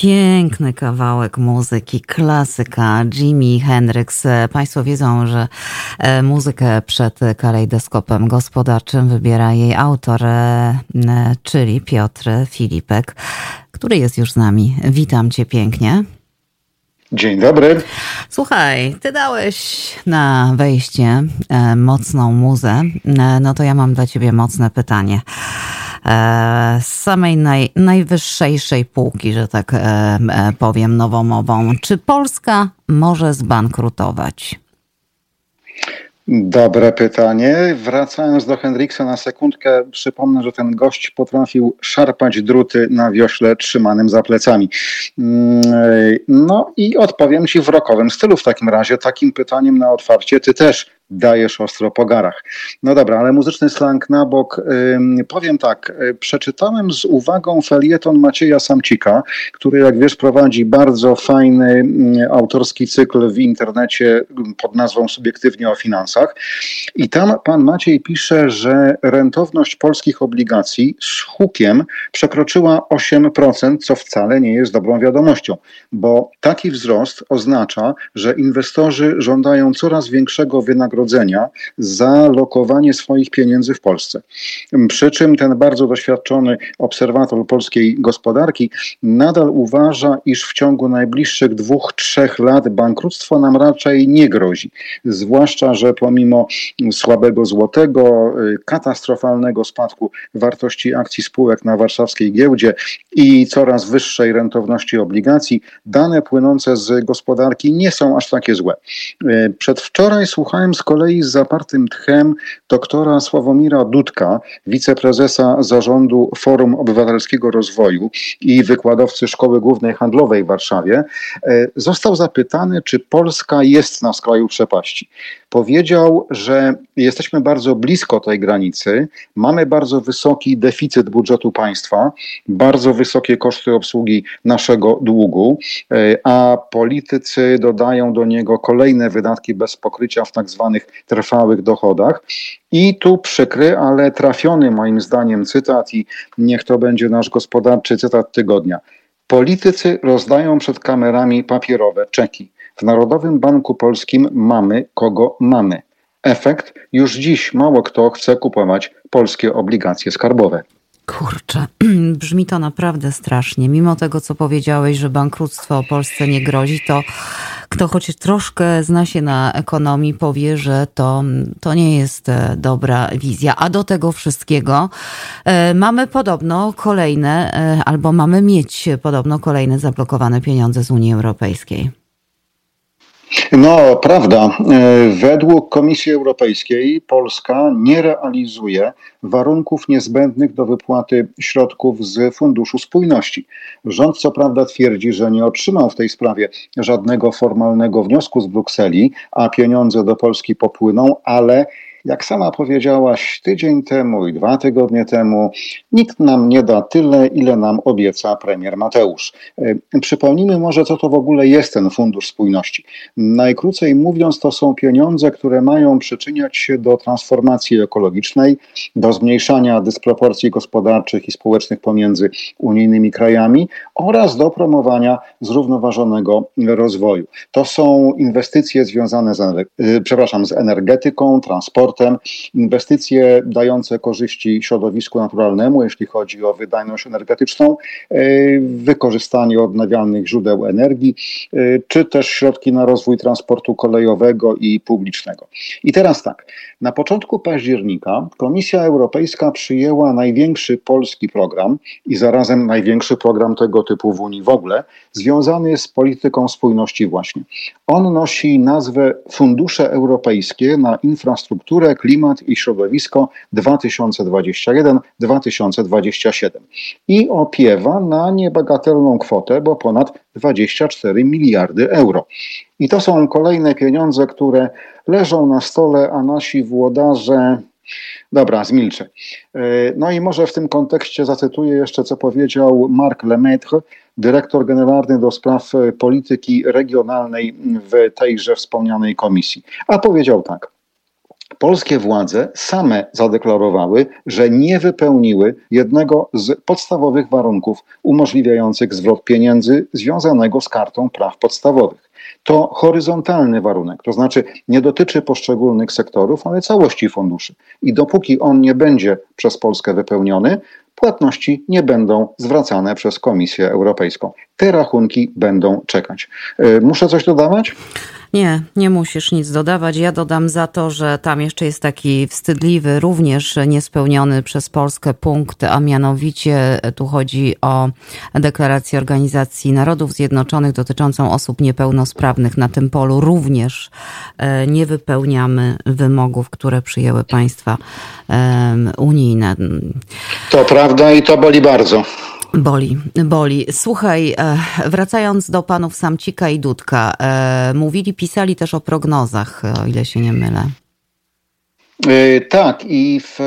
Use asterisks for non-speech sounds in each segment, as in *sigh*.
Piękny kawałek muzyki, klasyka Jimi Hendrix. Państwo wiedzą, że e, muzykę przed kalejdoskopem gospodarczym wybiera jej autor, e, czyli Piotr Filipek, który jest już z nami. Witam cię pięknie. Dzień dobry. Słuchaj, ty dałeś na wejście e, mocną muzę, no to ja mam dla ciebie mocne pytanie. E, z samej naj, najwyższej półki, że tak e, e, powiem nowomową. Czy Polska może zbankrutować? Dobre pytanie. Wracając do Hendriksa na sekundkę, przypomnę, że ten gość potrafił szarpać druty na wiośle trzymanym za plecami. Mm, no i odpowiem Ci w rokowym stylu w takim razie, takim pytaniem na otwarcie. Ty też dajesz ostro po garach. No dobra, ale muzyczny slang na bok. Powiem tak, y, przeczytałem z uwagą felieton Macieja Samcika, który jak wiesz prowadzi bardzo fajny mm, autorski cykl w internecie pod nazwą Subiektywnie o finansach i tam pan Maciej pisze, że rentowność polskich obligacji z hukiem przekroczyła 8%, co wcale nie jest dobrą wiadomością, bo taki wzrost oznacza, że inwestorzy żądają coraz większego wynagrodzenia wynagrodzenia za lokowanie swoich pieniędzy w Polsce. Przy czym ten bardzo doświadczony obserwator polskiej gospodarki nadal uważa, iż w ciągu najbliższych dwóch, trzech lat bankructwo nam raczej nie grozi. Zwłaszcza, że pomimo słabego złotego, y, katastrofalnego spadku wartości akcji spółek na warszawskiej giełdzie i coraz wyższej rentowności obligacji, dane płynące z gospodarki nie są aż takie złe. Y, przedwczoraj słuchałem z kolei z zapartym tchem doktora Sławomira Dudka, wiceprezesa zarządu Forum Obywatelskiego Rozwoju i wykładowcy Szkoły Głównej Handlowej w Warszawie, e, został zapytany, czy Polska jest na skraju przepaści. Powiedział, że jesteśmy bardzo blisko tej granicy, mamy bardzo wysoki deficyt budżetu państwa, bardzo wysokie koszty obsługi naszego długu, e, a politycy dodają do niego kolejne wydatki bez pokrycia w tak zwanych trwałych dochodach. I tu przykry, ale trafiony moim zdaniem cytat i niech to będzie nasz gospodarczy cytat tygodnia. Politycy rozdają przed kamerami papierowe czeki. W Narodowym Banku Polskim mamy kogo mamy. Efekt już dziś mało kto chce kupować polskie obligacje skarbowe. Kurczę, *clears throat* brzmi to naprawdę strasznie. Mimo tego, co powiedziałeś, że bankructwo Polsce nie grozi, to kto choć troszkę zna się na ekonomii, powie, że to, to nie jest e, dobra wizja. A do tego wszystkiego e, mamy podobno kolejne, e, albo mamy mieć podobno kolejne zablokowane pieniądze z Unii Europejskiej. No, prawda. E, według Komisji Europejskiej Polska nie realizuje warunków niezbędnych do wypłaty środków z Funduszu Spójności. Rząd co prawda twierdzi, że nie otrzymał w tej sprawie żadnego formalnego wniosku z Brukseli, a pieniądze do Polski popłyną, ale jak sama powiedziałaś tydzień temu i dwa tygodnie temu, nikt nam nie da tyle, ile nam obieca premier Mateusz. E, przypomnijmy może, co to w ogóle jest ten Fundusz Spójności. Najkrócej mówiąc, to są pieniądze, które mają przyczyniać się do transformacji ekologicznej, do zmniejszania dysproporcji gospodarczych i społecznych pomiędzy unijnymi krajami oraz do promowania zrównoważonego rozwoju. To są inwestycje związane z, e, przepraszam, z energetyką, transportem, transportem, inwestycje dające korzyści środowisku naturalnemu, jeśli chodzi o wydajność energetyczną, e, wykorzystanie odnawialnych źródeł energii, e, czy też środki na rozwój transportu kolejowego i publicznego. I teraz tak, na początku października Komisja Europejska przyjęła największy polski program i zarazem największy program tego typu w Unii w ogóle, związany z polityką spójności właśnie. On nosi nazwę Fundusze Europejskie na infrastrukturę Klimat i Środowisko 2021-2027 i opiewa na niebagatelną kwotę, bo ponad 24 miliardy euro. I to są kolejne pieniądze, które leżą na stole, a nasi włodarze Dobra, zmilczę. E, no i może w tym kontekście zacytuję jeszcze, co powiedział Marc Lemaitre, dyrektor generalny do spraw polityki regionalnej w tejże wspomnianej komisji. A powiedział tak. Polskie władze same zadeklarowały, że nie wypełniły jednego z podstawowych warunków umożliwiających zwrot pieniędzy związanego z kartą praw podstawowych. To horyzontalny warunek, to znaczy nie dotyczy poszczególnych sektorów, ale całości funduszy. I dopóki on nie będzie przez Polskę wypełniony, płatności nie będą zwracane przez Komisję Europejską. Te rachunki będą czekać. E, muszę coś dodawać? Nie, nie musisz nic dodawać. Ja dodam za to, że tam jeszcze jest taki wstydliwy, również niespełniony przez Polskę punkt, a mianowicie tu chodzi o deklarację Organizacji Narodów Zjednoczonych dotyczącą osób niepełnosprawnych. Na tym polu również e, nie wypełniamy wymogów, które przyjęły państwa unijne. To prawda i to boli bardzo. Boli, boli. Słuchaj, e, wracając do panów Samcika i Dudka, e, mówili, pisali też o prognozach, o ile się nie mylę. Tak, i w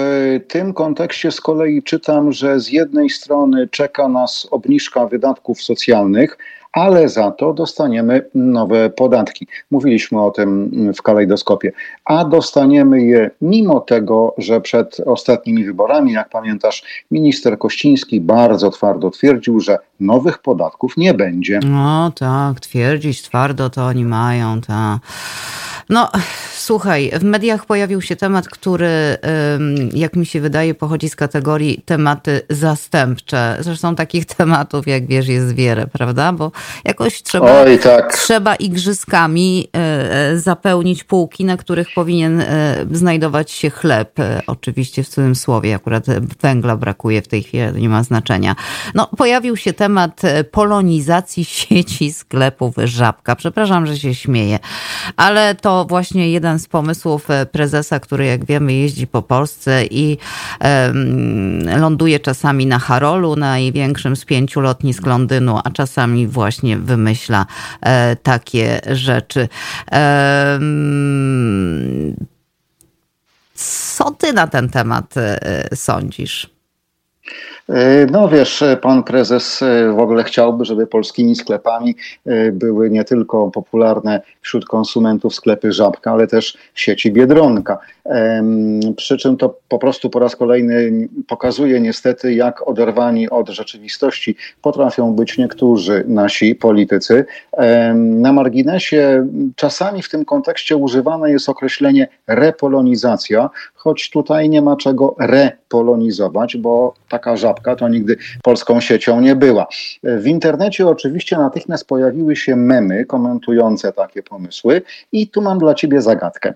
tym kontekście z kolei czytam, że z jednej strony czeka nas obniżka wydatków socjalnych, ale za to dostaniemy nowe podatki. Mówiliśmy o tym w kalejdoskopie. A dostaniemy je mimo tego, że przed ostatnimi wyborami, jak pamiętasz, minister Kościński bardzo twardo twierdził, że nowych podatków nie będzie. No tak, twierdzić twardo to oni mają, tak. No, słuchaj, w mediach pojawił się temat, który, jak mi się wydaje, pochodzi z kategorii tematy zastępcze. Zresztą takich *laughs* tematów, jak wiesz, jest wiele, prawda? Bo jakoś trzeba, Oj, tak. trzeba igrzyskami e, e, zapełnić półki, na których powinien e, znajdować się chleb. Oczywiście w cudzysłowie, akurat węgla brakuje w tej chwili, nie ma znaczenia. No, pojawił się temat polonizacji *laughs* sieci sklepów Żabka. Przepraszam, że się śmieję, ale to właśnie jeden z pomysłów e, prezesa, który jak wiemy jeździ po Polsce i ląduje czasami na Harolu, największym z pięciu lotnisk Londynu, a czasami właśnie wymyśla e, takie rzeczy. Co ty na ten temat e, sądzisz? E, no wiesz, pan prezes e, w ogóle chciałby, żeby polskimi sklepami e, były nie tylko popularne wśród konsumentów sklepy Żabka, ale też sieci Biedronka. Przy czym to po prostu po raz kolejny pokazuje niestety, jak oderwani od rzeczywistości potrafią być niektórzy nasi politycy. Na marginesie czasami w tym kontekście używane jest określenie repolonizacja, choć tutaj nie ma czego repolonizować, bo taka żabka to nigdy polską siecią nie była. W internecie oczywiście natychmiast pojawiły się memy komentujące takie pomysły i tu mam dla ciebie zagadkę.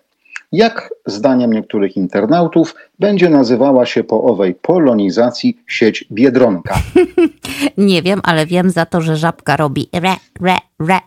Jak zdaniem niektórych internautów będzie nazywała się po owej polonizacji sieć Biedronka? *laughs* Nie wiem, ale wiem za to, że żabka robi re, re, re.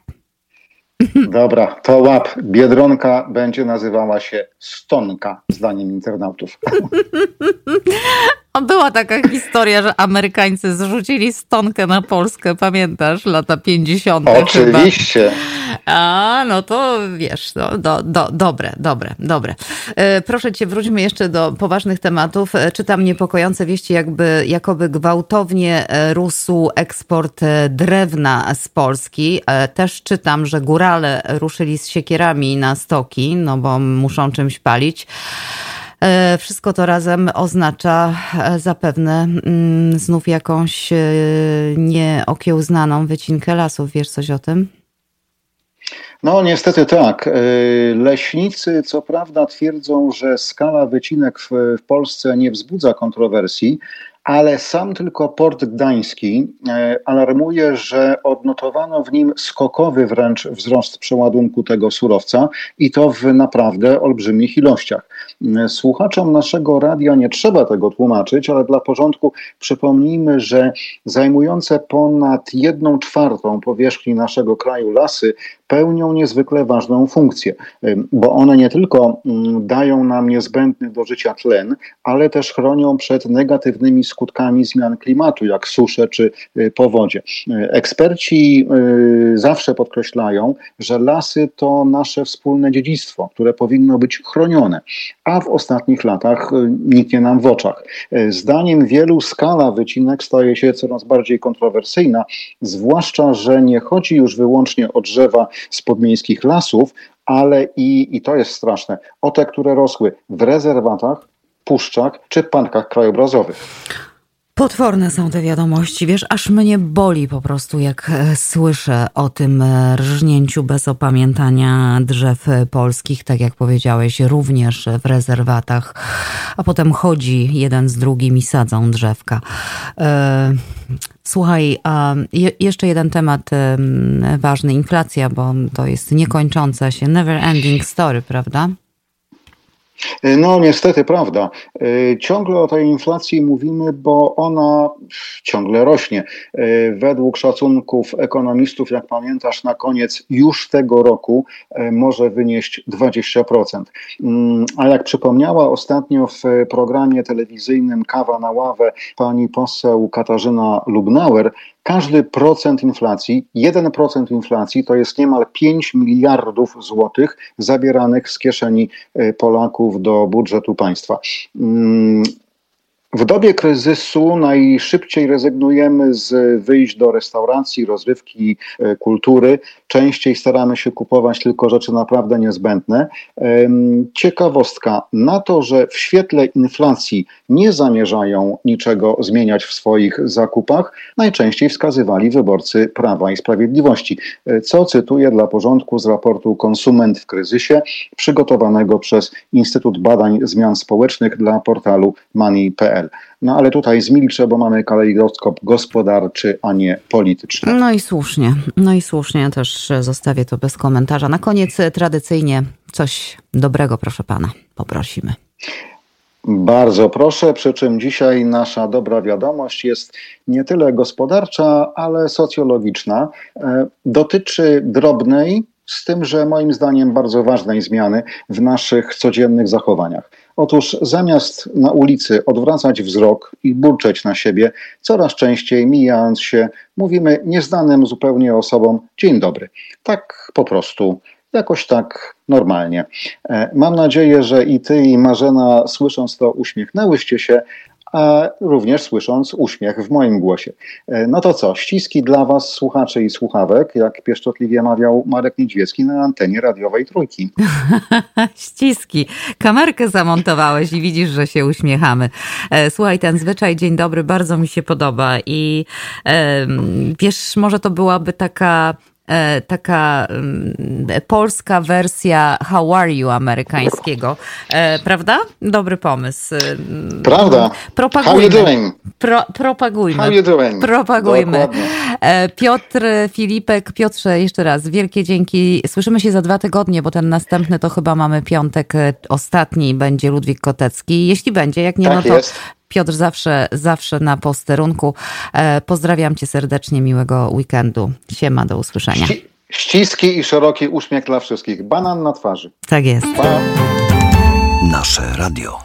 *laughs* Dobra, to łap. Biedronka będzie nazywała się Stonka, zdaniem internautów. *laughs* Była taka historia, że Amerykańcy zrzucili stonkę na Polskę, pamiętasz, lata 50. Oczywiście. Chyba. A, no to wiesz, no, do, do, dobre, dobre, dobre. E, proszę cię, wróćmy jeszcze do poważnych tematów. E, czytam niepokojące wieści, jakby, jakoby gwałtownie e, rósł eksport drewna z Polski. Też czytam, że górale ruszyli z siekierami na stoki, no bo muszą czymś palić. E, wszystko to razem oznacza e, zapewne mm, znów jakąś e, nieokiełznaną wycinkę lasów. Wiesz coś o tym? No niestety tak. Leśnicy co prawda twierdzą, że skala wycinek w, w Polsce nie wzbudza kontrowersji, ale sam tylko port gdański alarmuje, że odnotowano w nim skokowy wręcz wzrost przeładunku tego surowca i to w naprawdę olbrzymich ilościach. Słuchaczom naszego radia nie trzeba tego tłumaczyć, ale dla porządku przypomnijmy, że zajmujące ponad jedną czwartą powierzchni naszego kraju lasy pełnią niezwykle ważną funkcję, bo one nie tylko mm, dają nam niezbędny do życia tlen, ale też chronią przed negatywnymi skutkami zmian klimatu, jak susze czy y, powodzie. Eksperci y, zawsze podkreślają, że lasy to nasze wspólne dziedzictwo, które powinno być chronione, a w ostatnich latach y, niknie nam w oczach. Zdaniem wielu skala wycinek staje się coraz bardziej kontrowersyjna, zwłaszcza, że nie chodzi już wyłącznie o drzewa z podmiejskich lasów, ale i, i to jest straszne, o te, które rosły w rezerwatach, puszczach czy parkach krajobrazowych. Potworne są te wiadomości, wiesz, aż mnie boli po prostu, jak e, słyszę o tym e, rżnięciu bez opamiętania drzew polskich, tak jak powiedziałeś, również w rezerwatach, a potem chodzi jeden z drugim i sadzą drzewka. E, słuchaj, jeszcze jeden temat ważny, inflacja, bo to jest niekończąca się, never ending story, prawda? No niestety, prawda. E, ciągle o tej inflacji mówimy, bo ona ciągle rośnie. E, według szacunków ekonomistów, jak pamiętasz, na koniec już tego roku e, może wynieść 20%. Mm, a jak przypomniała ostatnio w programie telewizyjnym Kawa na ławę pani poseł Katarzyna Lubnauer, każdy procent inflacji, 1% inflacji to jest niemal 5 miliardów złotych zabieranych z kieszeni e, Polaków do budżetu państwa. W dobie kryzysu najszybciej rezygnujemy z wyjść do restauracji, rozrywki, e, kultury. Częściej staramy się kupować tylko rzeczy naprawdę niezbędne. Ciekawostka, na to, że w świetle inflacji nie zamierzają niczego zmieniać w swoich zakupach, najczęściej wskazywali wyborcy Prawa i Sprawiedliwości. E, co cytuję dla porządku z raportu Konsument w kryzysie, przygotowanego przez Instytut Badań Zmian Społecznych dla portalu Money.pl. No ale tutaj zmilczę, bo mamy kalejdoskop gospodarczy, a nie polityczny. No i słusznie, no i słusznie, ja też zostawię to bez komentarza. Na koniec e, tradycyjnie coś dobrego, proszę pana, poprosimy. Bardzo proszę, przy czym dzisiaj nasza dobra wiadomość jest nie tyle gospodarcza, ale socjologiczna. E, dotyczy drobnej, z tym, że moim zdaniem bardzo ważnej zmiany w naszych codziennych zachowaniach. Otóż zamiast na ulicy odwracać wzrok i burczeć na siebie, coraz częściej mijając się, mówimy nieznanym zupełnie osobom dzień dobry. Tak po prostu, jakoś tak normalnie. E, mam nadzieję, że i ty, i Marzena, słysząc to, uśmiechnęłyście się, również słysząc uśmiech w moim głosie. E, no to co, ściski dla Was, słuchaczy i słuchawek, jak pieszczotliwie mawiał Marek Niedźwiecki na antenie radiowej Trójki. *laughs* ściski. Kamerkę zamontowałeś i widzisz, że się uśmiechamy. E, słuchaj, ten zwyczaj dzień dobry bardzo mi się podoba i wiesz, może to byłaby taka taka mm, polska wersja How Are You amerykańskiego. E, prawda? Dobry pomysł. Prawda. Propagujmy. How you doing? Pro, propagujmy. How you doing? Propagujmy. Dokładnie. E, Piotr Filipek, Piotrze, jeszcze raz wielkie dzięki. Słyszymy się za dwa tygodnie, bo ten następny to chyba mamy piątek, ostatni będzie Ludwik Kotecki. Jeśli będzie, jak nie, tak no to jest. Piotr zawsze, zawsze na posterunku. E, pozdrawiam cię serdecznie, miłego weekendu. Siema, do usłyszenia. ściski i szeroki uśmiech dla wszystkich. Banan na twarzy. Tak jest. Pa. Nasze radio.